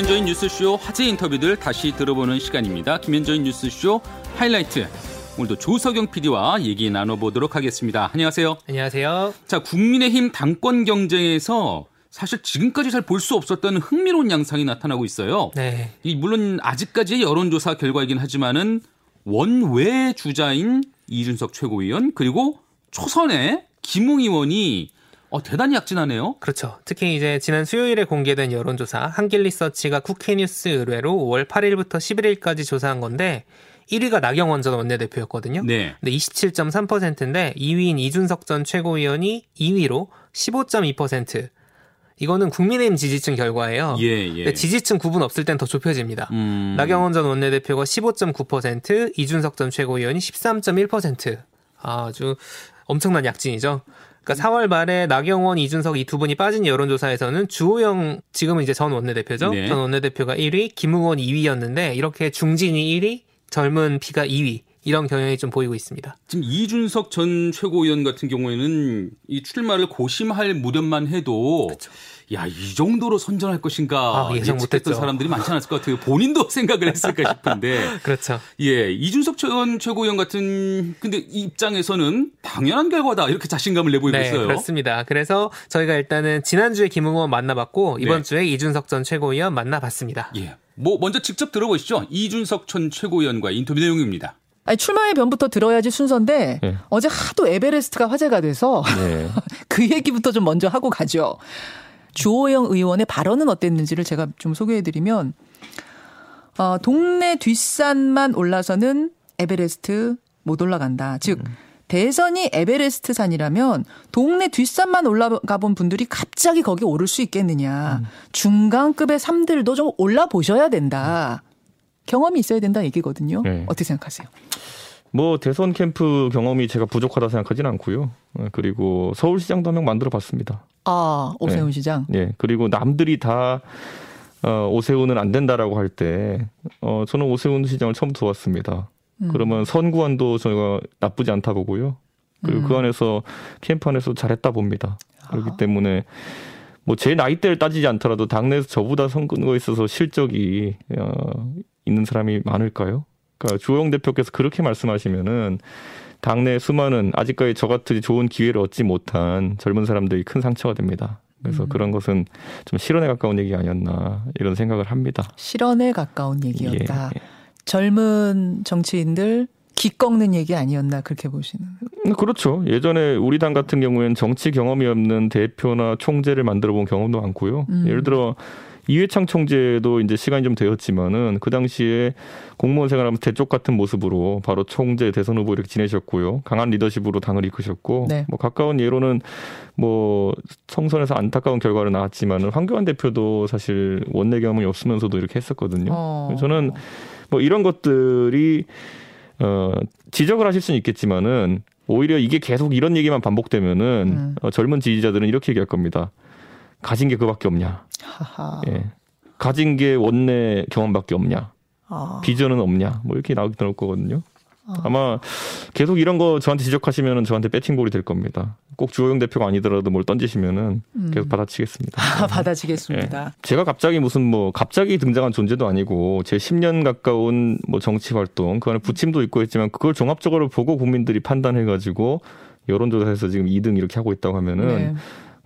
김현정의 뉴스쇼 화제 인터뷰들 다시 들어보는 시간입니다. 김현정의 뉴스쇼 하이라이트. 오늘도 조석영 PD와 얘기 나눠보도록 하겠습니다. 안녕하세요. 안녕하세요. 자, 국민의힘 당권 경쟁에서 사실 지금까지 잘 볼 수 없었던 흥미로운 양상이 나타나고 있어요. 네. 이 물론 아직까지의 여론조사 결과이긴 하지만은 원외 주자인 이준석 최고위원 그리고 초선의 김웅 의원이 어, 대단히 약진하네요. 그렇죠. 특히 이제 지난 수요일에 공개된 여론조사 한길리서치가 쿠키뉴스 의뢰로 5월 8일부터 11일까지 조사한 건데 1위가 나경원 전 원내대표였거든요. 네. 근데 27.3%인데 2위인 이준석 전 최고위원이 2위로 15.2%. 이거는 국민의힘 지지층 결과예요. 예, 예. 지지층 구분 없을 땐 더 좁혀집니다. 음. 나경원 전 원내대표가 15.9%, 이준석 전 최고위원이 13.1%. 아주 엄청난 약진이죠. 그러니까 4월 말에 나경원, 이준석 이 두 분이 빠진 여론조사에서는 주호영 지금은 이제 전 원내대표죠. 네. 전 원내대표가 1위, 김웅원 2위였는데 이렇게 중진이 1위, 젊은 피가 2위 이런 경향이 좀 보이고 있습니다. 지금 이준석 전 최고위원 같은 경우에는 이 출마를 고심할 무렵만 해도 야, 이 정도로 선전할 것인가 아, 예상 못했죠. 사람들이 많지 않았을 것 같아요. 본인도 생각을 했을까 싶은데. 그렇죠. 예, 이준석 전 최고위원 같은 근데 이 입장에서는 당연한 결과다 이렇게 자신감을 내보이고 네, 있어요. 그렇습니다. 그래서 저희가 일단은 지난주에 김웅원 만나봤고 이번 네. 주에 이준석 전 최고위원 만나봤습니다. 예. 뭐 먼저 직접 들어보시죠. 이준석 전 최고위원과 인터뷰 내용입니다. 아니, 출마의 변부터 들어야지 순서인데 네. 어제 하도 에베레스트가 화제가 돼서 네. 그 얘기부터 좀 먼저 하고 가죠. 주호영 의원의 발언은 어땠는지를 제가 좀 소개해드리면 어, 동네 뒷산만 올라서는 에베레스트 못 올라간다. 즉 대선이 에베레스트 산이라면 동네 뒷산만 올라가 본 분들이 갑자기 거기 오를 수 있겠느냐. 중간급의 산들도 좀 올라 보셔야 된다. 경험이 있어야 된다 얘기거든요. 네. 어떻게 생각하세요? 뭐 대선 캠프 경험이 제가 부족하다 생각하지는 않고요. 어, 그리고 서울시장도 한 명 만들어 봤습니다. 아 오세훈 네. 시장. 예. 그리고 남들이 다 어, 오세훈은 안 된다라고 할 때, 어, 저는 오세훈 시장을 처음 도왔습니다. 음. 그러면 선구안도 저희가 나쁘지 않다 보고요. 그리고 음. 그 안에서 캠프 안에서 잘했다 봅니다. 그렇기 아하. 때문에 뭐 제 나이대를 따지지 않더라도 당내에서 저보다 선거에 있어서 실적이 어, 있는 사람이 많을까요? 그러니까 주호영 대표께서 그렇게 말씀하시면은 당내 수많은 아직까지 저 같은 좋은 기회를 얻지 못한 젊은 사람들이 큰 상처가 됩니다. 그래서 음. 그런 것은 좀 실언에 가까운 얘기 아니었나 이런 생각을 합니다. 실언에 가까운 얘기였다. 예. 젊은 정치인들 기 꺾는 얘기 아니었나 그렇게 보시는. 음, 그렇죠. 예전에 우리 당 같은 경우에는 정치 경험이 없는 대표나 총재를 만들어 본 경험도 많고요. 음. 예를 들어 이회창 총재도 이제 시간이 좀 되었지만은 그 당시에 공무원 생활하면서 대쪽 같은 모습으로 바로 총재 대선 후보 이렇게 지내셨고요. 강한 리더십으로 당을 이끄셨고 네. 뭐 가까운 예로는 뭐 총선에서 안타까운 결과를 나왔지만은 황교안 대표도 사실 원내 경험이 없으면서도 이렇게 했었거든요. 어. 저는 뭐 이런 것들이 어 지적을 하실 수는 있겠지만은 오히려 이게 계속 이런 얘기만 반복되면은 음. 어, 젊은 지지자들은 이렇게 얘기할 겁니다. 가진 게 그밖에 없냐? 하하. 예. 가진 게 원내 경험밖에 없냐? 아. 비전은 없냐? 뭐 이렇게 나오기 나올 거거든요. 아 마 계속 이런 거 저한테 지적하시면은 저한테 배팅볼이 될 겁니다. 꼭 주호영 대표가 아니더라도 뭘 던지시면은 음. 계속 받아치겠습니다. 아, 받아지겠습니다. 제가 갑자기 무슨 뭐 갑자기 등장한 존재도 아니고 제 10년 가까운 뭐 정치 활동 그 안에 부침도 있고 했지만 그걸 종합적으로 보고 국민들이 판단해 가지고 여론조사에서 지금 2등 이렇게 하고 있다고 하면은 네.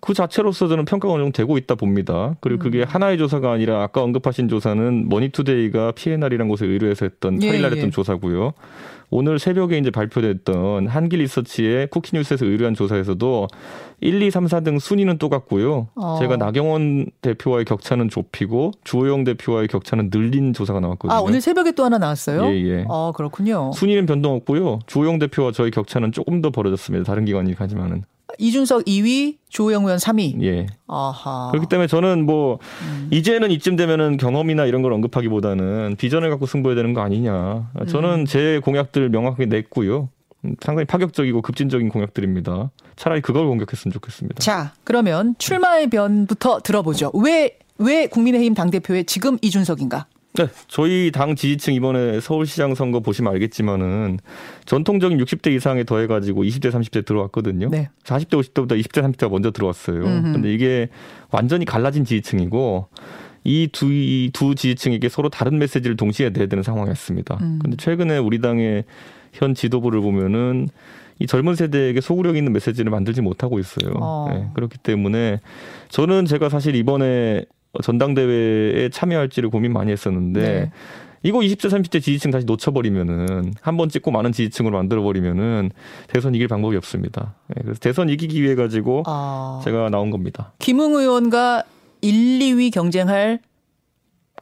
그 자체로서 저는 평가가 어느 정도 되고 있다 봅니다. 그리고 그게 음. 하나의 조사가 아니라 아까 언급하신 조사는 머니투데이가 PNR이라는 곳에 의뢰해서 했던 예, 8일날 했던 예. 조사고요. 오늘 새벽에 이제 발표됐던 한길 리서치의 쿠키뉴스에서 의뢰한 조사에서도 1, 2, 3, 4 등 순위는 똑같고요. 어. 제가 나경원 대표와의 격차는 좁히고 주호영 대표와의 격차는 늘린 조사가 나왔거든요. 아 오늘 새벽에 또 하나 나왔어요. 예, 예. 아 그렇군요. 순위는 변동 없고요. 주호영 대표와 저희 격차는 조금 더 벌어졌습니다. 다른 기관이 가지만은. 이준석 2위, 조호영 의원 3위. 예. 아하. 그렇기 때문에 저는 뭐 음. 이제는 이쯤 되면은 경험이나 이런 걸 언급하기보다는 비전을 갖고 승부해야 되는 거 아니냐. 저는 음. 제 공약들 명확하게 냈고요. 음, 상당히 파격적이고 급진적인 공약들입니다. 차라리 그걸 공격했으면 좋겠습니다. 자 그러면 출마의 변부터 들어보죠. 왜 왜 국민의힘 당 대표에 지금 이준석인가? 네, 저희 당 지지층 이번에 서울시장 선거 보시면 알겠지만은 전통적인 60대 이상에 더해가지고 20대, 30대 들어왔거든요. 네. 40대, 50대보다 20대, 30대가 먼저 들어왔어요. 음흠. 근데 이게 완전히 갈라진 지지층이고 이두 이 두 지지층에게 서로 다른 메시지를 동시에 내야 되는 상황이었습니다. 음. 근데 최근에 우리 당의 현 지도부를 보면은 이 젊은 세대에게 소구력 있는 메시지를 만들지 못하고 있어요. 어. 네, 그렇기 때문에 저는 제가 사실 이번에 전당대회에 참여할지를 고민 많이 했었는데 네. 이거 20대 30대 지지층 다시 놓쳐버리면은 한 번 찍고 많은 지지층으로 만들어버리면은 대선 이길 방법이 없습니다. 네, 그래서 대선 이기기 위해 가지고 아. 제가 나온 겁니다. 김웅 의원과 1, 2위 경쟁할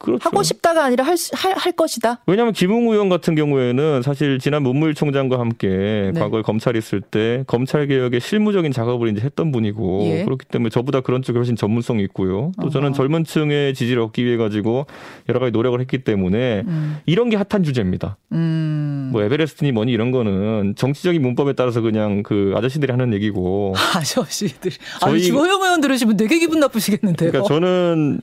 그렇죠. 하고 싶다가 아니라 할, 수- 할, 할 것이다. 왜냐하면 김웅 의원 같은 경우에는 사실 지난 문무일 총장과 함께 네. 과거에 검찰 있을 때 검찰 개혁의 실무적인 작업을 이제 했던 분이고 예. 그렇기 때문에 저보다 그런 쪽에 훨씬 전문성이 있고요. 또 저는 어허. 젊은 층의 지지를 얻기 위해 가지고 여러 가지 노력을 했기 때문에 음. 이런 게 핫한 주제입니다. 음. 뭐 에베레스트니 뭐니 이런 거는 정치적인 문법에 따라서 그냥 그 아저씨들이 하는 얘기고 아저씨들. 아니, 저희- 주호영 의원 들으시면 되게 기분 나쁘시겠는데요. 그러니까 저는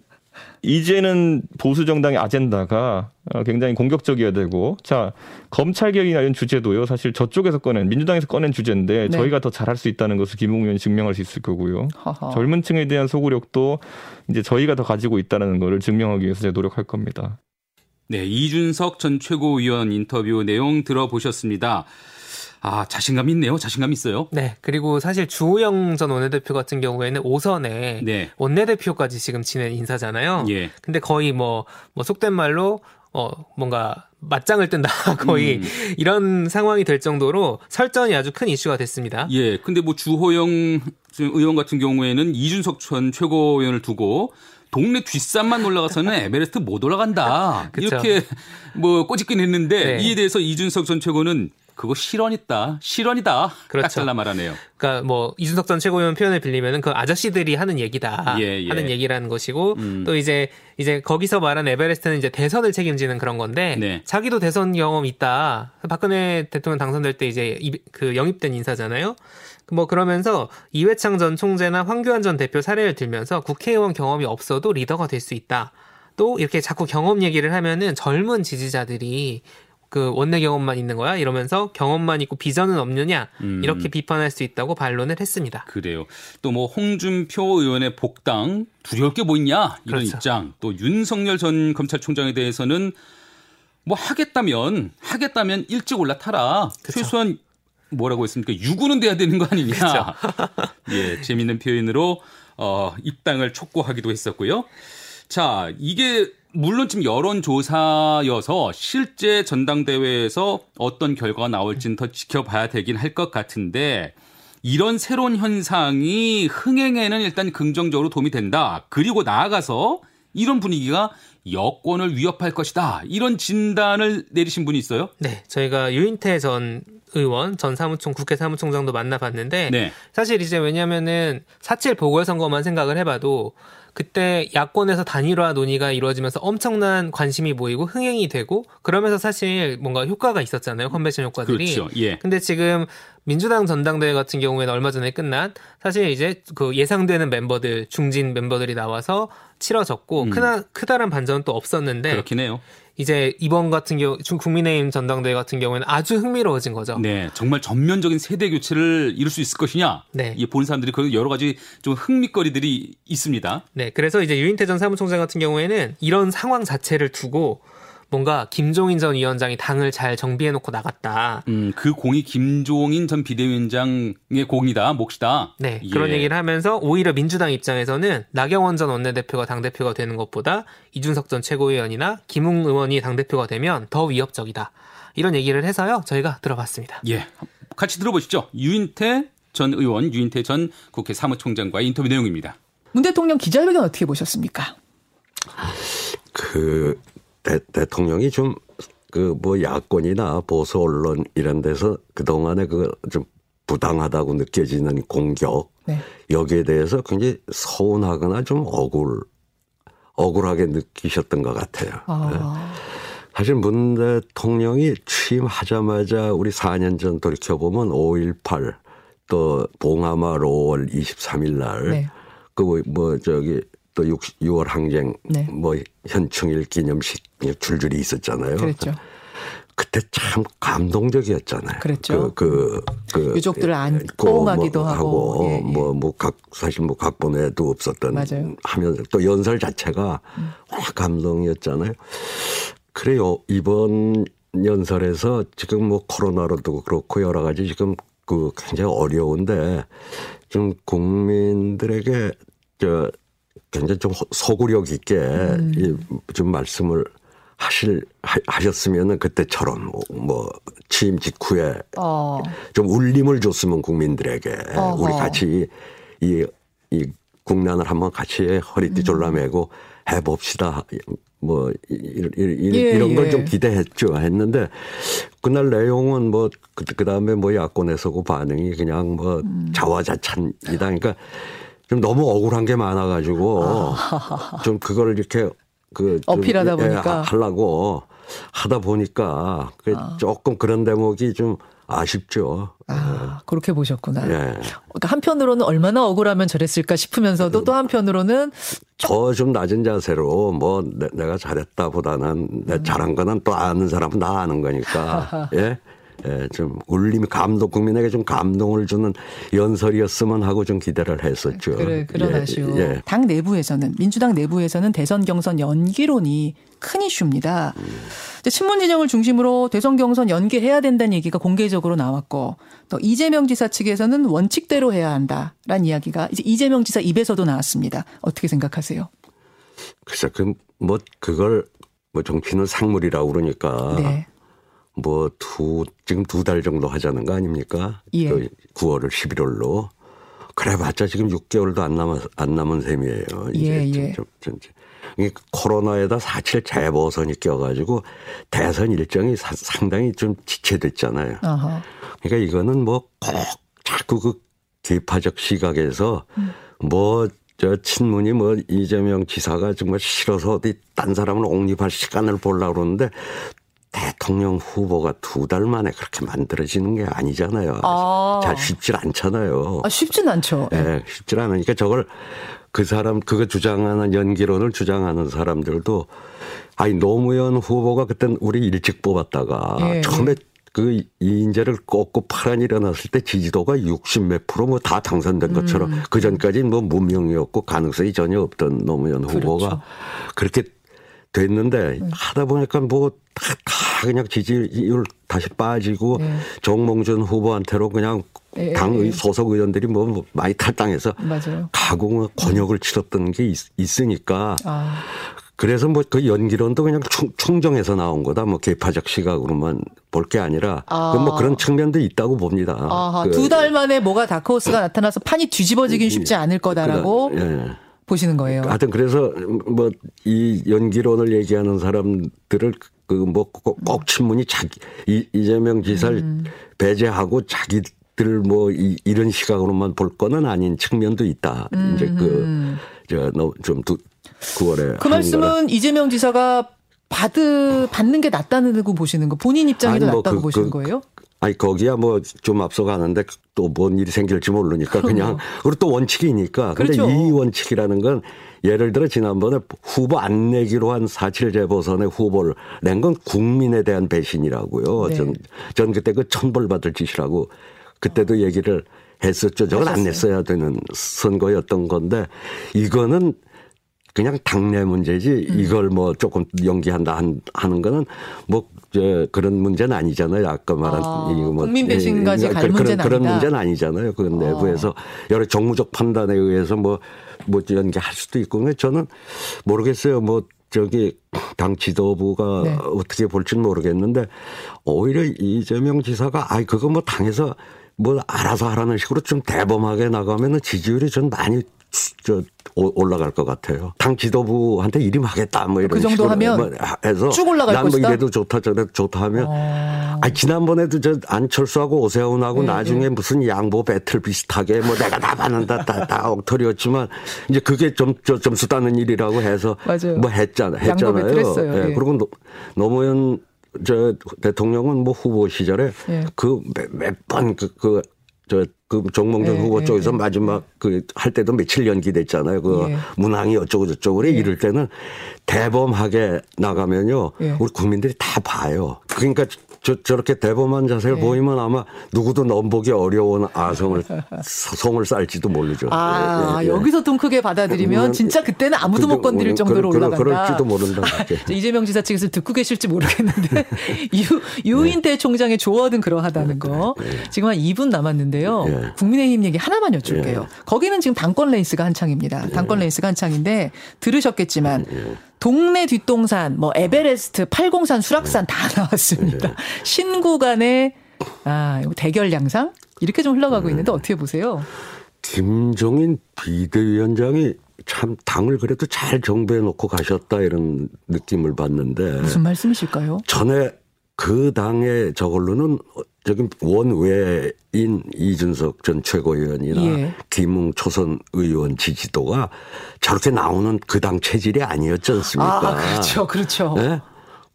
이제는 보수 정당의 아젠다가 어, 굉장히 공격적이어야 되고 자 검찰 개혁이나 이런 주제도요 사실 저쪽에서 꺼낸 민주당에서 꺼낸 주제인데 네. 저희가 더 잘할 수 있다는 것을 김웅 의원이 증명할 수 있을 거고요 허허. 젊은 층에 대한 소구력도 이제 저희가 더 가지고 있다는 거를 증명하기 위해서 제가 노력할 겁니다. 네, 이준석 전 최고위원 인터뷰 내용 들어보셨습니다. 아, 자신감 있네요. 자신감 있어요. 네. 그리고 사실 주호영 전 원내대표 같은 경우에는 오선에 네. 원내대표까지 지금 지낸 인사잖아요. 예. 근데 거의 뭐, 뭐 속된 말로 어, 뭔가 맞짱을 뜬다. 거의 음. 이런 상황이 될 정도로 설전이 아주 큰 이슈가 됐습니다. 예. 근데 뭐 주호영 의원 같은 경우에는 이준석 전 최고위원을 두고 동네 뒷산만 올라가서는 에베레스트 못 올라간다. 이렇게 뭐 꼬집긴 했는데 네. 이에 대해서 이준석 전 최고는 그거 실언 있다. 실언이다. 딱 그렇죠. 잘라 말하네요. 그러니까 뭐 이준석 전 최고위원 표현을 빌리면은 그 아저씨들이 하는 얘기다 예, 예. 하는 얘기라는 것이고 음. 또 이제 이제 거기서 말한 에베레스트는 이제 대선을 책임지는 그런 건데 네. 자기도 대선 경험 있다 박근혜 대통령 당선될 때 이제 이- 그 영입된 인사잖아요. 뭐 그러면서 이회창 전 총재나 황교안 전 대표 사례를 들면서 국회의원 경험이 없어도 리더가 될 수 있다. 또 이렇게 자꾸 경험 얘기를 하면은 젊은 지지자들이 그 원내 경험만 있는 거야 이러면서 경험만 있고 비전은 없느냐 음. 이렇게 비판할 수 있다고 반론을 했습니다. 그래요. 또 뭐 홍준표 의원의 복당 두려울 게 뭐 있냐 이런 그렇죠. 입장. 또 윤석열 전 검찰총장에 대해서는 뭐 하겠다면 하겠다면 일찍 올라타라. 그쵸. 최소한 뭐라고 했습니까? 유구는 돼야 되는 거 아니냐. 예, 재밌는 표현으로 어, 입당을 촉구하기도 했었고요. 자, 이게 물론 지금 여론조사여서 실제 전당대회에서 어떤 결과가 나올지는 더 지켜봐야 되긴 할 것 같은데 이런 새로운 현상이 흥행에는 일단 긍정적으로 도움이 된다. 그리고 나아가서 이런 분위기가 여권을 위협할 것이다. 이런 진단을 내리신 분이 있어요? 네, 저희가 유인태 전 의원, 전 사무총 국회 사무총장도 만나봤는데 네. 사실 이제 왜냐면은 사칠 보궐선거만 생각을 해봐도 그때 야권에서 단일화 논의가 이루어지면서 엄청난 관심이 모이고 흥행이 되고 그러면서 사실 뭔가 효과가 있었잖아요 컨벤션 효과들이. 그렇죠. 예. 근데 지금 민주당 전당대회 같은 경우에는 얼마 전에 끝난 사실 이제 그 예상되는 멤버들 중진 멤버들이 나와서 치러졌고 음. 크나 크다란 반전은 또 없었는데 그렇긴 해요. 이제 이번 같은 경우 중 국민의힘 전당대회 같은 경우에는 아주 흥미로워진 거죠. 네, 정말 전면적인 세대 교체를 이룰 수 있을 것이냐? 네. 이본 사람들이 그 여러 가지 좀 흥미거리들이 있습니다. 네, 그래서 이제 유인태 전 사무총장 같은 경우에는 이런 상황 자체를 두고 뭔가 김종인 전 위원장이 당을 잘 정비해놓고 나갔다. 음, 그 공이 김종인 전 비대위원장의 공이다, 몫이다. 네, 예. 그런 얘기를 하면서 오히려 민주당 입장에서는 나경원 전 원내대표가 당대표가 되는 것보다 이준석 전 최고위원이나 김웅 의원이 당대표가 되면 더 위협적이다. 이런 얘기를 해서요, 저희가 들어봤습니다. 예, 같이 들어보시죠. 유인태 전 의원, 유인태 전 국회 사무총장과의 인터뷰 내용입니다. 문 대통령 기자회견 어떻게 보셨습니까? 그 대, 대통령이 좀 그 뭐 야권이나 보수 언론 이런 데서 그동안에 그좀 부당하다고 느껴지는 공격 네. 여기에 대해서 굉장히 서운하거나 좀 억울 억울하게 느끼셨던 것 같아요. 아, 사실 문 대통령이 취임하자마자 우리 4년 전 돌이켜보면 5.18 또 봉하마 5월 23일 날 네. 그뭐 저기 또 6, 6월 항쟁 네. 뭐 현충일 기념식 줄줄이 있었잖아요. 그랬죠. 그때 참 감동적이었잖아요. 그랬죠. 그, 그 그 유족들을 안 있고 포옹하기도 뭐 하고. 예, 예. 뭐 뭐 각 사실 뭐 각본에도 없었던 맞아요. 하면서 또 연설 자체가 음. 와 감동이었잖아요. 그래요 이번 연설에서 지금 뭐 코로나로도 그렇고 여러 가지 지금 그 굉장히 어려운데 좀 국민들에게 저 굉장히 좀 소구력 있게 음. 이, 좀 말씀을 하실 하, 하셨으면은 그때처럼 뭐, 뭐 취임 직후에 어. 좀 울림을 줬으면 국민들에게 어허. 우리 같이 이, 이 국난을 한번 같이 음. 허리띠 졸라매고 해봅시다. 뭐 이, 이, 이, 예, 이런 걸 예. 좀 기대했죠. 했는데 그날 내용은 뭐 그 다음에 뭐 야권에서 그 반응이 그냥 뭐 음. 자화자찬이다. 그러니까 좀 너무 억울한 게 많아가지고 좀 그걸 이렇게 그 좀, 어필하다 예, 보니까. 하려고 하다 보니까 그 조금 그런 대목이 좀 아쉽죠. 아, 그렇게 보셨구나. 예. 그러니까 한편으로는 얼마나 억울하면 저랬을까 싶으면서도 또 한편으로는 더좀 낮은 자세로 뭐 내, 내가 잘했다 보다는 내 잘한 거는 또 아는 사람은 다 아는 거니까 예. 예, 좀 울림이 감동 국민에게 좀 감동을 주는 연설이었으면 하고 좀 기대를 했었죠. 그래 그런 예, 아쉬움. 예. 당 내부에서는 민주당 내부에서는 대선 경선 연기론이 큰 이슈입니다. 이제 친문 진영을 중심으로 대선 경선 연기해야 된다는 얘기가 공개적으로 나왔고 또 이재명 지사 측에서는 원칙대로 해야 한다라는 이야기가 이제 이재명 지사 입에서도 나왔습니다. 어떻게 생각하세요? 글쎄 그뭐 그걸 뭐 정치는 상물이라고 그러니까 네. 뭐 두 지금 두 달 정도 하자는 거 아닙니까? 예. 그 9월을 11월로 그래봤자 지금 6개월도 안 남아 안 남은 셈이에요. 이제 예, 좀- 예. 좀- 좀 이제 이 코로나에다 사실 재보선이 껴가지고 대선 일정이 사- 상당히 좀 지체됐잖아요. 아하. 그러니까 이거는 뭐 꼭 자꾸 그 개파적 시각에서 음. 뭐저 친문이 뭐 이재명 지사가 정말 싫어서 어디 딴 사람을 옹립할 시간을 보려고 그러는데 대통령 후보가 두 달 만에 그렇게 만들어지는 게 아니잖아요. 아. 잘 쉽질 않잖아요. 아, 쉽진 않죠. 예, 쉽질 않으니까 저걸 그 사람 그거 주장하는 연기론을 주장하는 사람들도 아니 노무현 후보가 그땐 우리 일찍 뽑았다가 예, 처음에 그 이인재를 꺾고 파란이 일어났을 때 지지도가 60몇 프로 뭐 다 당선된 것처럼 음. 그 전까지 뭐 무명이었고 가능성이 전혀 없던 노무현 후보가 그렇죠. 그렇게 됐는데 음. 하다 보니까 뭐다 그냥 지지율 다시 빠지고 네. 정몽준 후보한테로 그냥 예, 당 예. 소속 의원들이 뭐, 뭐 많이 탈당해서 맞아요. 가공 권역을 치렀던 게 있, 으니까 아. 그래서 뭐 그 연기론도 그냥 충, 충정해서 나온 거다 뭐 개파적 시각으로만 볼 게 아니라 아. 그뭐 그런 측면도 있다고 봅니다. 그- 두달 만에 뭐가 다크호스가 나타나서 판이 뒤집어지긴 쉽지 않을 거다라고 그다- 예. 보시는 거예요. 하여튼 그래서 뭐 이 연기론을 얘기하는 사람들을 그 뭐꼭 친문이 자기 이, 이재명 지사를 음. 배제하고 자기 들 뭐 이, 이런 시각으로만 볼 거는 아닌 측면도 있다. 이제 그저좀 9월에 그 말씀은 이재명 지사가 받으 받는 게 낫다고 보시는 거 본인 입장이 더뭐 낫다고 그- 보시는 그- 거예요? 아니 거기야 뭐 좀 앞서가는데 또 뭔 일이 생길지 모르니까 그냥 그리고 또 원칙이니까 근데 그렇죠. 이 원칙이라는 건 예를 들어 지난번에 후보 안 내기로 한 사칠 재보선에 후보를 낸 건 국민에 대한 배신이라고요. 네. 전, 전 그때 그 천벌 받을 짓이라고 그때도 얘기를 했었죠. 저건 안 하셨어요. 냈어야 되는 선거였던 건데 이거는 그냥 당내 문제지 음. 이걸 뭐 조금 연기한다 한- 하는 거는 뭐 저 그런 문제는 아니잖아요. 아까 말한 아, 이거 뭐 국민 배신까지 예, 갈 그런, 문제는 그런 아니다. 문제는 아니잖아요. 그건 내부에서 여러 정무적 판단에 의해서 뭐, 뭐 연기할 수도 있고 저는 모르겠어요. 뭐 저기 당 지도부가 네. 어떻게 볼지는 모르겠는데 오히려 이재명 지사가 아이 그거 뭐 당에서 뭐 알아서 하라는 식으로 좀 대범하게 나가면은 지지율이 좀 많이 저 오- 올라갈 것 같아요. 당 지도부한테 일임하겠다 뭐 이런 그 정도 식으로 하면 뭐 해서 쭉 올라갈 난뭐 것이다? 이래도 좋다 저래도 좋다 하면 어. 아 지난번에도 저 안철수하고 오세훈하고 네, 나중에 무슨 양보 배틀 비슷하게 뭐 내가 다 받는다 다, 다 엉터리였지만 이제 그게 좀 저, 점수 따는 일이라고 해서 맞아요. 뭐 했잖아 했잖아요. 배틀 했어요. 예. 그리고 노, 노무현 저 대통령은 뭐 후보 시절에 예. 그몇 번그그저 그 정몽준 예, 후보 예, 쪽에서 예. 마지막 그 할 때도 며칠 연기됐잖아요. 그 예. 문항이 어쩌고 저쩌고 그래 이럴 때는 대범하게 나가면요. 예. 우리 국민들이 다 봐요. 그러니까 저, 저렇게 대범한 자세를 네. 보이면 아마 누구도 넘보기 어려운 아성을 성을 쌓을지도 모르죠. 아, 예, 예, 예. 여기서 통 크게 받아들이면 음, 진짜 그때는 아무도 못 건드릴 음, 정도로 그럴- 올라간다. 그럴지도 모른다. 저 이재명 지사 측에서 듣고 계실지 모르겠는데 유, 유인태 총장의 조언은 그러하다는 거. 지금 한 2분 남았는데요. 예. 국민의힘 얘기 하나만 여쭐게요. 거기는 지금 당권 레이스가 한창입니다. 당권 레이스가 한창인데 들으셨겠지만 동네 뒷동산, 뭐 에베레스트, 팔공산, 수락산 다 나왔습니다. 신구간의 아, 대결 양상 이렇게 좀 흘러가고 있는데 어떻게 보세요? 김종인 비대위원장이 참 당을 그래도 잘 정비해 놓고 가셨다 이런 느낌을 받는데 무슨 말씀이실까요? 전에 그 당의 저걸로는 저기 원외인 이준석 전 최고위원이나 예. 김웅 초선 의원 지지도가 저렇게 나오는 그 당 체질이 아니었지 않습니까? 아, 그렇죠. 그렇죠. 예?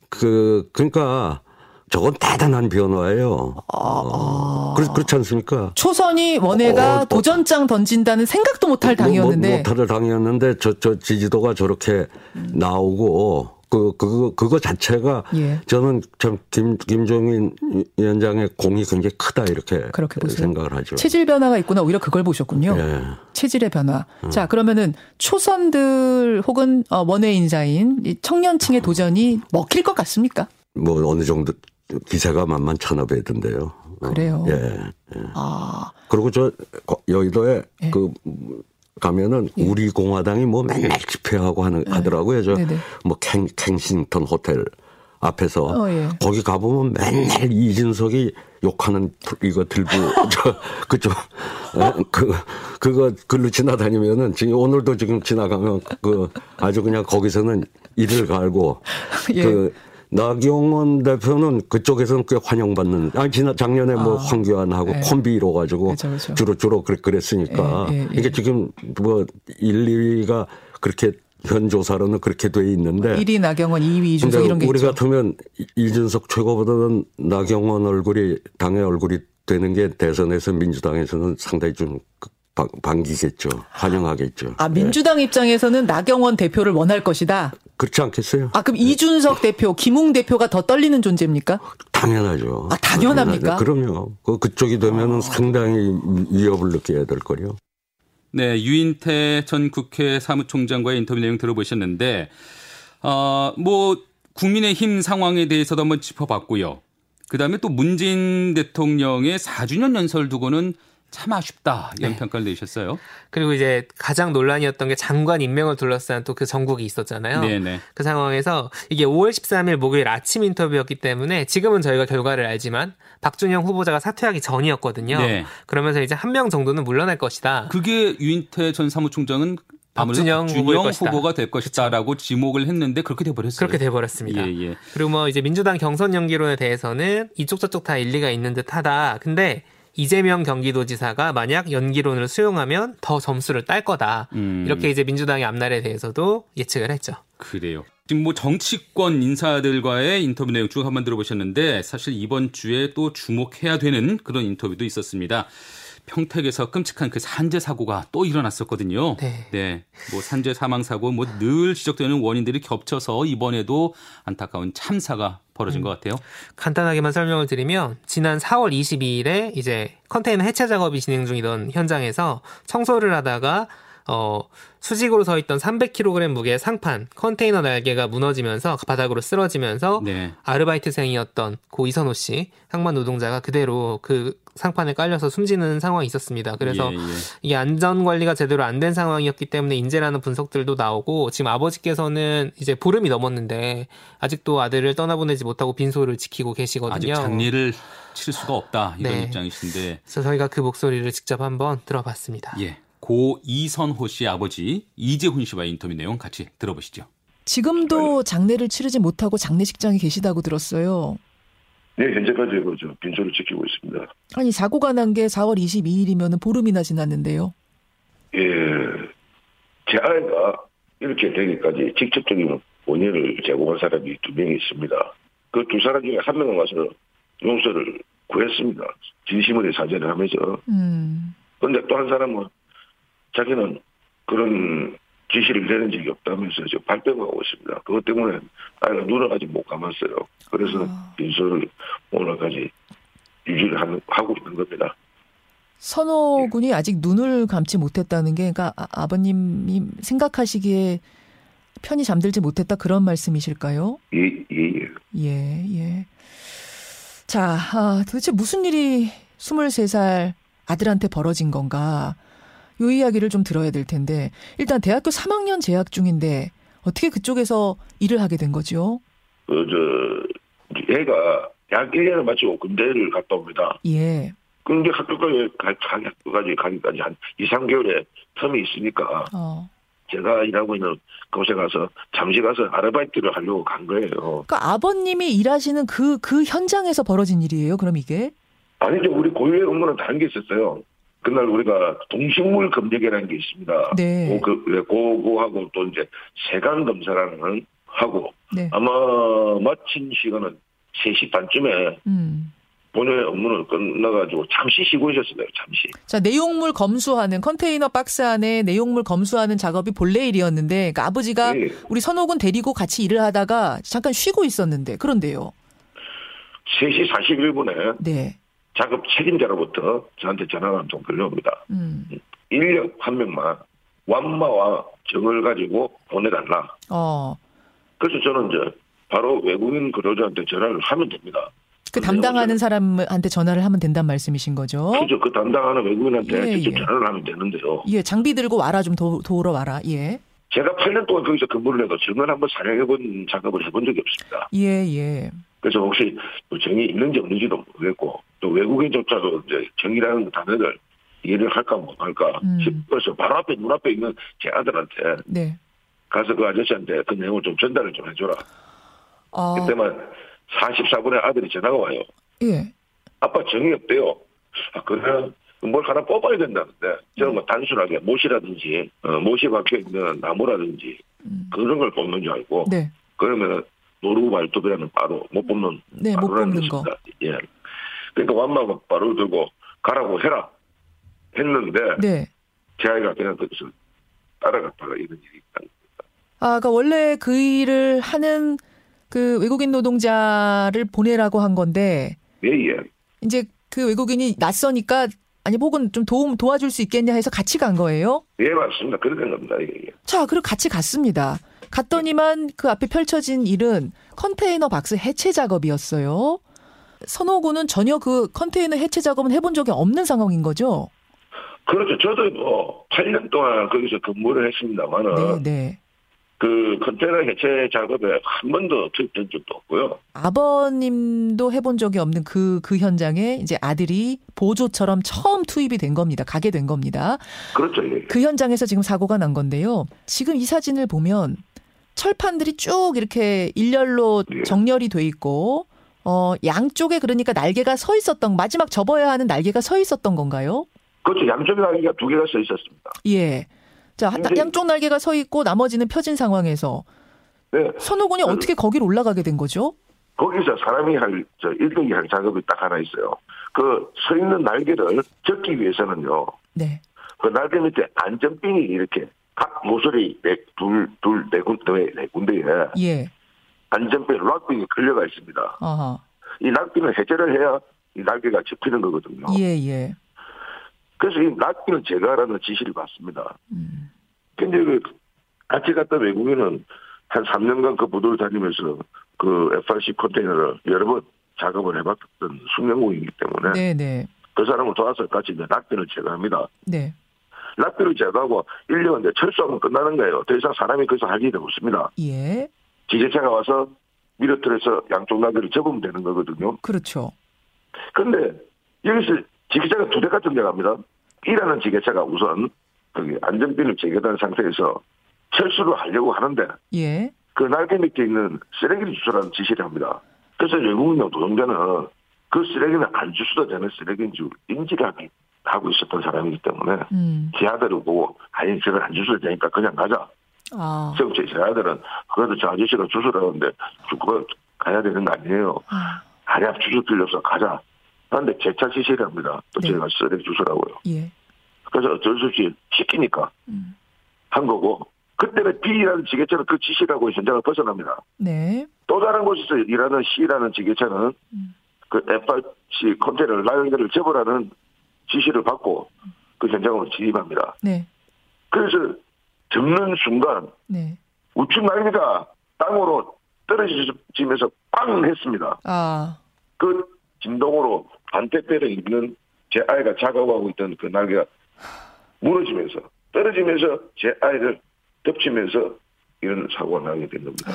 그 그러니까 저건 대단한 변화예요. 아, 어, 그렇, 그렇지 않습니까? 초선이 원해가 어, 어. 도전장 던진다는 생각도 못할 당이었는데 뭐, 못할 당이었는데 저, 저 지지도가 저렇게 나오고 그, 그, 그거 자체가 예. 저는 참 김, 김종인 위원장의 공이 굉장히 크다 이렇게 그렇게 보세요. 생각을 하죠. 체질 변화가 있구나 오히려 그걸 보셨군요. 예. 체질의 변화. 자 그러면은 초선들 혹은 어, 원외 인사인 이 청년층의 도전이 먹힐 것 같습니까? 뭐 어느 정도 기세가 만만찮아 보이던데요. 어, 그래요? 예. 아 그리고 저 거- 여의도에 예. 그 가면은 우리 공화당이 뭐 맨날 집회하고 하는 하더라고요. 저 네네. 뭐 캥, 캥싱턴 호텔 앞에서 어, 예. 거기 가보면 맨날 이준석이 욕하는 이거 들고 저 그쪽 어, 그 그거 글로 지나다니면은 지금 오늘도 지금 지나가면 그 아주 그냥 거기서는 이를 갈고 예. 그 나경원 대표는 그쪽에서는 꽤 환영받는. 아니 지난 작년에 뭐 아. 황교안하고 네. 콤비로 가지고 그쵸, 그쵸. 주로 주로 그랬, 그랬으니까 예, 예, 예. 이게 지금 뭐 1, 2위가 그렇게 현 조사로는 그렇게 돼 있는데 1위 나경원, 2위 이준석 이런 게 우리 있죠. 같으면 이- 이준석 최고보다는 나경원 얼굴이 당의 얼굴이 되는 게 대선에서 민주당에서는 상당히 좀 그- 반- 반기겠죠. 환영하겠죠. 아 예. 민주당 입장에서는 나경원 대표를 원할 것이다. 그렇지 않겠어요? 아 그럼 이준석 대표, 김웅 대표가 더 떨리는 존재입니까? 당연하죠. 아, 당연합니까? 그럼요. 그 그쪽이 되면은 상당히 위협을 느껴야 될 거요. 네, 유인태 전 국회 사무총장과의 인터뷰 내용 들어보셨는데, 어, 뭐, 국민의힘 상황에 대해서도 한번 짚어봤고요. 그 다음에 또 문재인 대통령의 4주년 연설 두고는 참 아쉽다. 이런 네. 평가를 내셨어요. 그리고 이제 가장 논란이었던 게 장관 임명을 둘러싼 또 그 전국이 있었잖아요. 네네. 그 상황에서 이게 5월 13일 목요일 아침 인터뷰였기 때문에 지금은 저희가 결과를 알지만 박준영 후보자가 사퇴하기 전이었거든요. 네. 그러면서 이제 한 명 정도는 물러날 것이다. 그게 유인태 전 사무총장은 박준영 박준영. 후보가 될 것이다라고 지목을 했는데 그렇게 돼버렸어요. 그렇게 돼버렸습니다. 예, 예. 그리고 뭐 이제 민주당 경선 연기론에 대해서는 이쪽 저쪽 다 일리가 있는 듯하다. 근데 이재명 경기도지사가 만약 연기론을 수용하면 더 점수를 딸 거다. 음. 이렇게 이제 민주당의 앞날에 대해서도 예측을 했죠. 그래요. 지금 뭐 정치권 인사들과의 인터뷰 내용 쭉 한번 들어보셨는데 사실 이번 주에 또 주목해야 되는 그런 인터뷰도 있었습니다. 평택에서 끔찍한 그 산재 사고가 또 일어났었거든요. 네. 뭐 산재 사망 사고 뭐 늘 지적되는 원인들이 겹쳐서 이번에도 안타까운 참사가 벌어진 것 같아요. 간단하게만 설명을 드리면 지난 4월 22일에 이제 컨테이너 해체 작업이 진행 중이던 현장에서 청소를 하다가 어 수직으로 서 있던 300kg 무게의 상판 컨테이너 날개가 무너지면서 바닥으로 쓰러지면서 네. 아르바이트생이었던 고 이선호 씨 상반 노동자가 그대로 그 상판에 깔려서 숨지는 상황이 있었습니다. 그래서 예, 예. 이게 안전 관리가 제대로 안 된 상황이었기 때문에 인재라는 분석들도 나오고 지금 아버지께서는 이제 보름이 넘었는데 아직도 아들을 떠나보내지 못하고 빈소를 지키고 아직 계시거든요. 장례를 칠 수가 없다 이런 네. 입장이신데 그래서 저희가 그 목소리를 직접 한번 들어봤습니다. 예. 고 이선호 씨 아버지 이재훈 씨와의 인터뷰 내용 같이 들어보시죠. 지금도 장례를 치르지 못하고 장례식장에 계시다고 들었어요. 네, 현재까지 그저 빈소를 지키고 있습니다. 아니 사고가 난 게 4월 22일이면 보름이나 지났는데요. 예, 제 아이가 이렇게 되기까지 직접적인 원인을 제공한 사람이 두 명이 있습니다. 그 두 사람 중에 한 명은 와서 용서를 구했습니다. 진심으로 사죄를 하면서. 음. 그런데 또 한 사람은 자기는 그런 지시를 내는 적이 없다면서 지금 발뺌하고 있습니다. 그것 때문에 아이가 눈을 아직 못 감았어요. 그래서 빈소를 오늘까지 유지를 하고 있는 겁니다. 선호 군이 아직 눈을 감지 못했다는 게 그러니까 아- 아버님이 생각하시기에 편히 잠들지 못했다 그런 말씀이실까요? 예, 예, 예. 예, 예. 자, 아, 도대체 무슨 일이 23살 아들한테 벌어진 건가? 요 이야기를 좀 들어야 될 텐데, 일단 대학교 3학년 재학 중인데, 어떻게 그쪽에서 일을 하게 된 거죠? 그, 저, 얘가 대학 1년을 마치고 군대를 갔다 옵니다. 예, 근데 학교까지, 가, 가- 학교까지 가기까지 한 2, 3개월의 텀이 있으니까 어. 제가 일하고 있는 곳에 가서 잠시 가서 아르바이트를 하려고 간 거예요. 그러니까 아버님이 일하시는 그, 그 현장에서 벌어진 일이에요, 그럼 이게? 아니죠. 우리 고유의 업무는 다른 게 있었어요. 그날 우리가 동식물 검역이라는 게 있습니다. 네. 고, 그, 네, 고고하고 또 이제 세관 검사라는 걸 하고 네. 아마 마친 시간은 3시 반쯤에 음. 본연의 업무는 끝나가지고 잠시 쉬고 있었어요. 잠시. 자, 내용물 검수하는 컨테이너 박스 안에 내용물 검수하는 작업이 본래 일이었는데, 그러니까 아버지가 예. 우리 선호군 데리고 같이 일을 하다가 잠깐 쉬고 있었는데, 그런데요. 3시 41분에 네. 작업 책임자로부터 저한테 전화가 한통 걸려옵니다. 음. 인력 한 명만 완마와 정을 가지고 보내달라. 어. 그래서 저는 이제 바로 외국인 근로자한테 전화를 하면 됩니다. 그 담당하는 사람한테 전화를 하면 된다는 말씀이신 거죠? 그죠. 그 담당하는 외국인한테 예, 직접 예. 전화를 하면 되는데요. 예, 장비 들고 와라 좀 도, 도우러 와라. 예. 제가 8년 동안 거기서 근무를 해도 정을 한번 사용해본 작업을 해본 적이 없습니다. 예, 예. 그래서 혹시 뭐 정이 있는지 없는지도 모르겠고 또 외국인조차도 이제 정이라는 단어를 이해를 할까 못 할까 음. 싶어서 바로 앞에 눈앞에 있는 제 아들한테 네. 가서 그 아저씨한테 그 내용을 좀 전달을 좀 해줘라. 어, 그때만 44분에 아들이 전화가 와요. 예. 아빠 정이 없대요. 아, 그래? 뭘 하나 뽑아야 된다는데, 저는 뭐 단순하게 못이라든지, 어, 못이 박혀 있는 나무라든지, 그런 걸 뽑는 줄 알고, 네. 그러면 노루 발톱이라는 바로 못 뽑는 네, 못 뽑는 거. 것입니다. 예. 그러니까 완마가 바로 들고 가라고 해라 했는데, 네. 제 아이가 그냥 그것을 따라갔다가 이런 일이 있다. 아, 그러니까 원래 그 일을 하는 그 외국인 노동자를 보내라고 한 건데, 예, 예. 이제 그 외국인이 낯서니까 아니 혹은 좀 도움 도와줄 수 있겠냐 해서 같이 간 거예요. 예, 맞습니다. 그렇게 된 겁니다. 예, 예. 자, 그리고 같이 갔습니다. 갔더니만 그 앞에 펼쳐진 일은 컨테이너 박스 해체 작업이었어요. 선호군은 전혀 그 컨테이너 해체 작업은 해본 적이 없는 상황인 거죠. 그렇죠. 저도 뭐 8년 동안 거기서 근무를 했습니다만은 네, 네. 그 컨테이너 해체 작업에 한 번도 투입된 적도 없고요. 아버님도 해본 적이 없는 그, 그 현장에 이제 아들이 보조처럼 처음 투입이 된 겁니다. 가게 된 겁니다. 그렇죠. 예. 그 현장에서 지금 사고가 난 건데요. 지금 이 사진을 보면 철판들이 쭉 이렇게 일렬로 예. 정렬이 돼 있고, 어, 양쪽에 그러니까 날개가 서 있었던, 마지막 접어야 하는 날개가 서 있었던 건가요? 그렇죠. 양쪽에 날개가 두 개가 써 있었습니다. 예. 자, 한- 근데- 양쪽 날개가 서 있고 나머지는 펴진 상황에서 네. 선호군이 그- 어떻게 거기로 올라가게 된 거죠? 거기서 사람이 할, 저, 일등이 할 작업이 딱 하나 있어요. 그 서 있는 날개를 접기 위해서는요. 네. 그 날개 밑에 안전핀이 이렇게 각 모서리 네, 둘, 둘, 네 군데, 네 군데에 예. 안전핀 락핀이 걸려가 있습니다. 아하. 이 락핀을 해제를 해야 이 날개가 접히는 거거든요. 예, 예. 그래서 이 락핀을 제거하라는 지시를 받습니다. 음. 근데 그 같이 갔던 외국인은 한 3년간 그 부도를 다니면서 그 FRC 컨테이너를 여러 번 작업을 해봤던 숙련공이기 때문에 네, 네. 그 사람을 도와서 같이 이제 락핀을 제거합니다. 네. 락핀을 제거하고 1년 이제 철수하면 끝나는 거예요. 더 이상 사람이 거기서 할 일이 없습니다. 예. 지게차가 와서 미러틀에서 양쪽 날개를 접으면 되는 거거든요. 그렇죠. 근데 여기서 지게차가 두 대가 등장합니다. 일하는 지게차가 우선 거기 안전핀을 제거한 상태에서 철수를 하려고 하는데 예. 그 날개 밑에 있는 쓰레기를 주소라는 지시를 합니다. 그래서 외국인용 노동자는 그 쓰레기는 안 주셔도 되는 쓰레기인 줄 인지를 하기- 하고 있었던 사람이기 때문에 음. 제 아들을 보고 아니 저걸 안 주셔도 되니까 그냥 가자. 아. 제, 제 아들은 그래도 저 아저씨가 주소라는데 그거 가야 되는 거 아니에요. 아. 아니야 주소 틀려서 가자. 그런데 재차 지시를 합니다. 또 네. 제가 쓰레기 주소라고요. 예. 그래서 어쩔 수 없이 시키니까 음. 한 거고 그때는 B라는 지게차는 그 지시라고 현장을 벗어납니다. 네. 또 다른 곳에서 일하는 C라는 지게차는 그 FRC 컨테이너를 나영대를 접으라는 지시를 받고 그 현장으로 진입합니다. 네. 그래서 접는 순간 네. 우측 날개가 땅으로 떨어지면서 빵 했습니다. 아. 그 진동으로 반대편에 있는 제 아이가 작업하고 있던 그 날개가 무너지면서 떨어지면서 제 아이를 덮치면서 이런 사고가 나게 된 겁니다.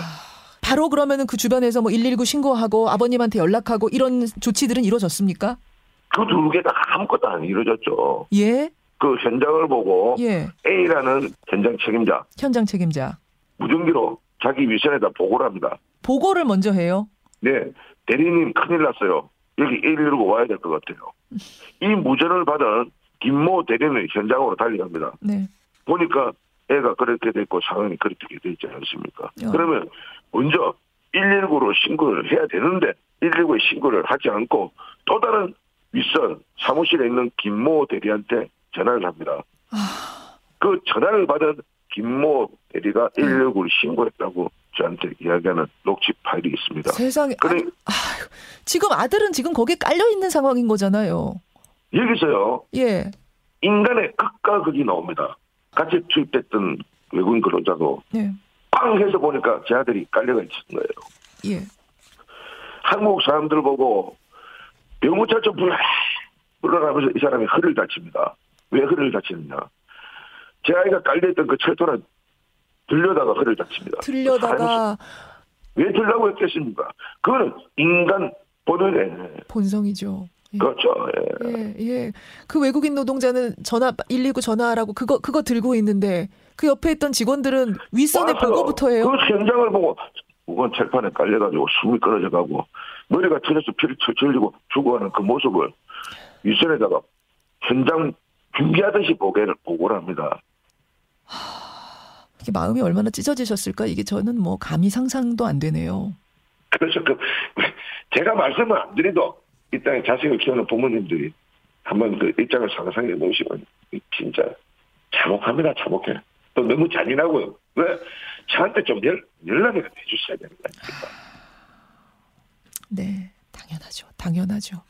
바로 그러면은 그 주변에서 뭐 119 신고하고 아버님한테 연락하고 이런 조치들은 이루어졌습니까? 그 두개다 아무것도 안 이루어졌죠. 예. 그 현장을 보고 예. A라는 현장 책임자 현장 책임자. 무전기로 자기 위선에다 보고를 합니다. 보고를 먼저 해요. 네, 대리님 큰일 났어요. 여기 119 와야 될 것 같아요. 이 무전을 받은 김모 대리는 현장으로 달려갑니다. 네. 보니까 애가 그렇게 됐고 상황이 그렇게 되지 않습니까? 어. 그러면 먼저 119로 신고를 해야 되는데 119에 신고를 하지 않고 또 다른 윗선 사무실에 있는 김모 대리한테 전화를 합니다. 그 전화를 받은 김모 대리가 119를 신고했다고 저한테 이야기하는 녹취 파일이 있습니다. 세상에. 그래 아니, 아휴, 지금 아들은 지금 거기에 깔려 있는 상황인 거잖아요. 여기서요 예. 인간의 극과 극이 나옵니다. 같이 투입됐던 외국인 근로자도 예. 빵 해서 보니까 제 아들이 깔려가 있는 거예요. 예. 한국 사람들 보고 병무차 좀 불러 불러가면서 이 사람이 허리를 다칩니다. 왜 허리를 다치느냐? 제 아이가 깔려있던 그 철도는 들려다가 허리를 다칩니다. 들려다가 왜 들라고 했겠습니까? 그거는 인간 본연의 본성이죠. 예. 그렇죠. 예. 예, 예. 그 외국인 노동자는 전화 119 전화하라고 그거 그거 들고 있는데 그 옆에 있던 직원들은 윗선에 보고부터 해요. 그 현장을 보고 우건 철판에 깔려가지고 숨이 끊어져가고 머리가 터져서 피를 흘리고 죽어가는 그 모습을 윗선에다가 현장 중계하듯이 보고를 보고를 합니다. 이게 마음이 얼마나 찢어지셨을까? 이게 저는 뭐 감히 상상도 안 되네요. 그래서 그 제가 말씀을 안 드려도 이 땅에 자식을 키우는 부모님들이 한번 그 입장을 상상해 보시면 진짜 참혹합니다. 참혹해. 또 너무 잔인하고요. 왜 저한테 좀 연, 연락을 해주셔야 되는 거 아닙니까? 네, 당연하죠. 당연하죠.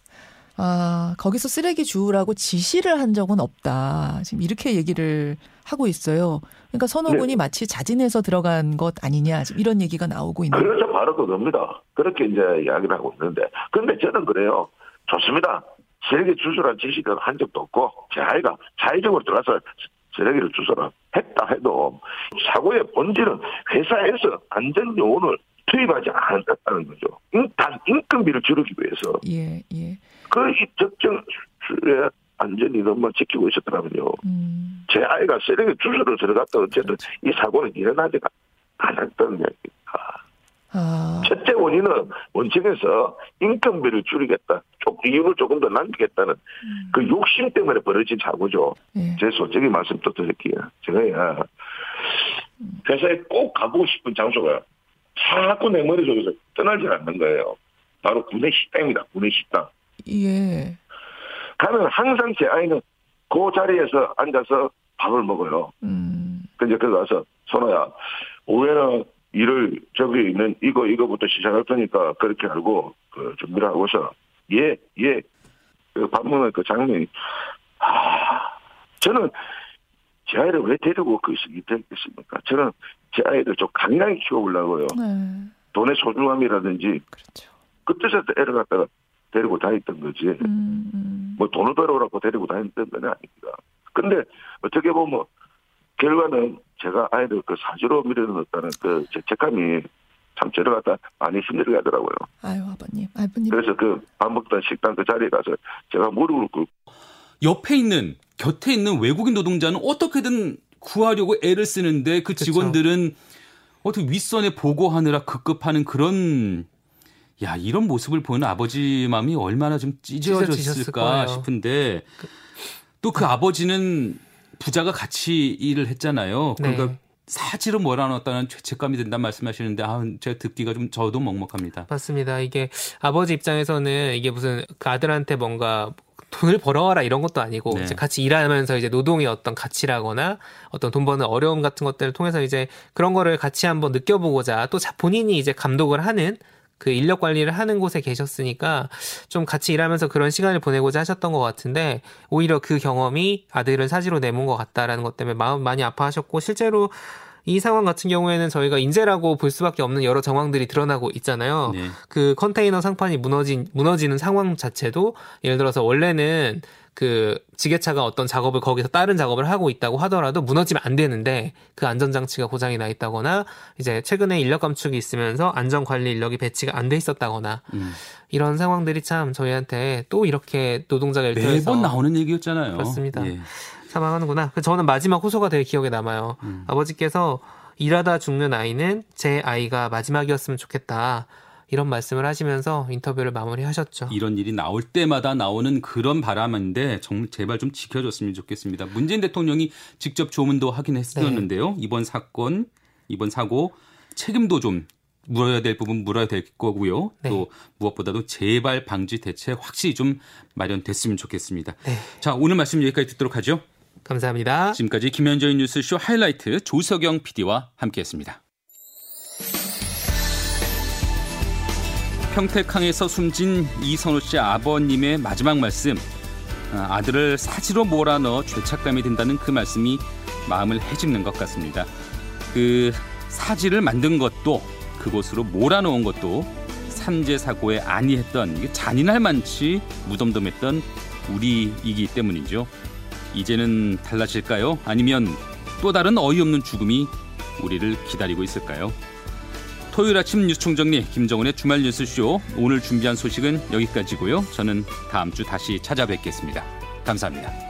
아, 거기서 쓰레기 주우라고 지시를 한 적은 없다. 지금 이렇게 얘기를 하고 있어요. 그러니까 선호군이 네. 마치 자진해서 들어간 것 아니냐. 지금 이런 얘기가 나오고 있는. 그래서 바로 그겁니다. 그렇게 이제 이야기를 하고 있는데. 근데 저는 그래요. 좋습니다. 쓰레기 주소란 지시를 한 적도 없고, 제 아이가 자의적으로 들어가서 쓰레기를 주소라 했다 해도, 사고의 본질은 회사에서 안전 요원을 투입하지 않았다는 거죠. 인- 단 인건비를 줄이기 위해서. 예, 예. 그이 적정 수의 안전 인원만 지키고 있었더라면요. 음, 제 아이가 쓰레기 주소를 들어갔다 어쨌든 이 사고는 일어나지가 않았던 얘기입니다. 아, 첫째 원인은 원칙에서 인건비를 줄이겠다. 좀 이윤을 조금 더 남기겠다는 그 욕심 때문에 벌어진 사고죠. 예. 제 솔직히 말씀 또 드릴게요. 제가 회사에 꼭 가보고 싶은 장소가 자꾸 내 머릿속에서 떠나질 않는 거예요. 바로 구내 식당입니다. 구내 식당. 예. 가면 항상 제 아이는 그 자리에서 앉아서 밥을 먹어요. 음, 근데 거기 가서 선호야 오해는 일을 저기 있는 이거 이거부터 시작할 테니까 그렇게 알고 그 준비를 하고서 예 예 밥 먹는 그 장면이 아 저는 제 아이를 왜 데리고 그 시기 됐겠습니까? 저는 제 아이를 좀 강인하게 키워보려고요. 네. 돈의 소중함이라든지 그렇죠. 그 뜻에서 애를 갖다가 데리고 다녔던 거지. 음, 음. 뭐 돈을 벌어오라고 데리고 다녔던 건 아닙니다. 근데 어떻게 보면 결과는 제가 아이들 그 사주로 밀어넣었다는 그 죄책감이 참 저를 갖다 많이 힘들게 하더라고요. 아유, 아버님, 아버님. 그래서 그밥 먹던 식당 그 자리에 가서 제가 무릎을 꿇고 옆에 있는 곁에 있는 외국인 노동자는 어떻게든 구하려고 애를 쓰는데 그 그쵸. 직원들은 어떻게 윗선에 보고하느라 급급하는 그런 야 이런 모습을 보는 아버지 마음이 얼마나 좀 찢어졌을까. 싶은데 또그 아버지는 부자가 같이 일을 했잖아요. 네. 그러니까 사지로 몰아넣었다는 죄책감이 든다는 말씀하시는데 아 제가 듣기가 좀 저도 먹먹합니다. 맞습니다. 이게 아버지 입장에서는 이게 무슨 그 아들한테 뭔가 돈을 벌어와라 이런 것도 아니고 네. 이제 같이 일하면서 이제 노동의 어떤 가치라거나 어떤 돈 버는 어려움 같은 것들을 통해서 이제 그런 거를 같이 한번 느껴보고자 또 자- 본인이 이제 감독을 하는 그 인력 관리를 하는 곳에 계셨으니까 좀 같이 일하면서 그런 시간을 보내고자 하셨던 것 같은데 오히려 그 경험이 아들을 사지로 내몬 것 같다라는 것 때문에 마음 많이 아파하셨고 실제로 이 상황 같은 경우에는 저희가 인재라고 볼 수밖에 없는 여러 정황들이 드러나고 있잖아요. 네. 그 컨테이너 상판이 무너진 무너지는 상황 자체도 예를 들어서 원래는 그 지게차가 어떤 작업을 거기서 다른 작업을 하고 있다고 하더라도 무너지면 안 되는데 그 안전장치가 고장이 나 있다거나 이제 최근에 인력 감축이 있으면서 안전관리 인력이 배치가 안 돼 있었다거나 음. 이런 상황들이 참 저희한테 또 이렇게 노동자가 매번 나오는 얘기였잖아요. 그렇습니다. 예. 사망하는구나. 저는 마지막 호소가 되게 기억에 남아요. 음. 아버지께서 일하다 죽는 아이는 제 아이가 마지막이었으면 좋겠다. 이런 말씀을 하시면서 인터뷰를 마무리하셨죠. 이런 일이 나올 때마다 나오는 그런 바람인데 정말 제발 좀 지켜줬으면 좋겠습니다. 문재인 대통령이 직접 조문도 하긴 했었는데요. 이번 사건, 이번 사고 책임도 좀 물어야 될 부분 물어야 될 거고요. 네. 또 무엇보다도 재발 방지 대책 확실히 좀 마련됐으면 좋겠습니다. 네. 자, 오늘 말씀 여기까지 듣도록 하죠. 감사합니다. 지금까지 김현정의 뉴스쇼 하이라이트 조석영 PD와 함께했습니다. 평택항에서 숨진 이선호 씨 아버님의 마지막 말씀. 아, 아들을 사지로 몰아넣어 죄책감이 든다는 그 말씀이 마음을 해집는 것 같습니다. 그 사지를 만든 것도 그곳으로 몰아넣은 것도 산재 사고에 안이했던 잔인할 만치 무덤덤했던 우리이기 때문이죠. 이제는 달라질까요? 아니면 또 다른 어이없는 죽음이 우리를 기다리고 있을까요? 토요일 아침 뉴스 총정리 김정은의 주말 뉴스쇼 오늘 준비한 소식은 여기까지고요. 저는 다음 주 다시 찾아뵙겠습니다. 감사합니다.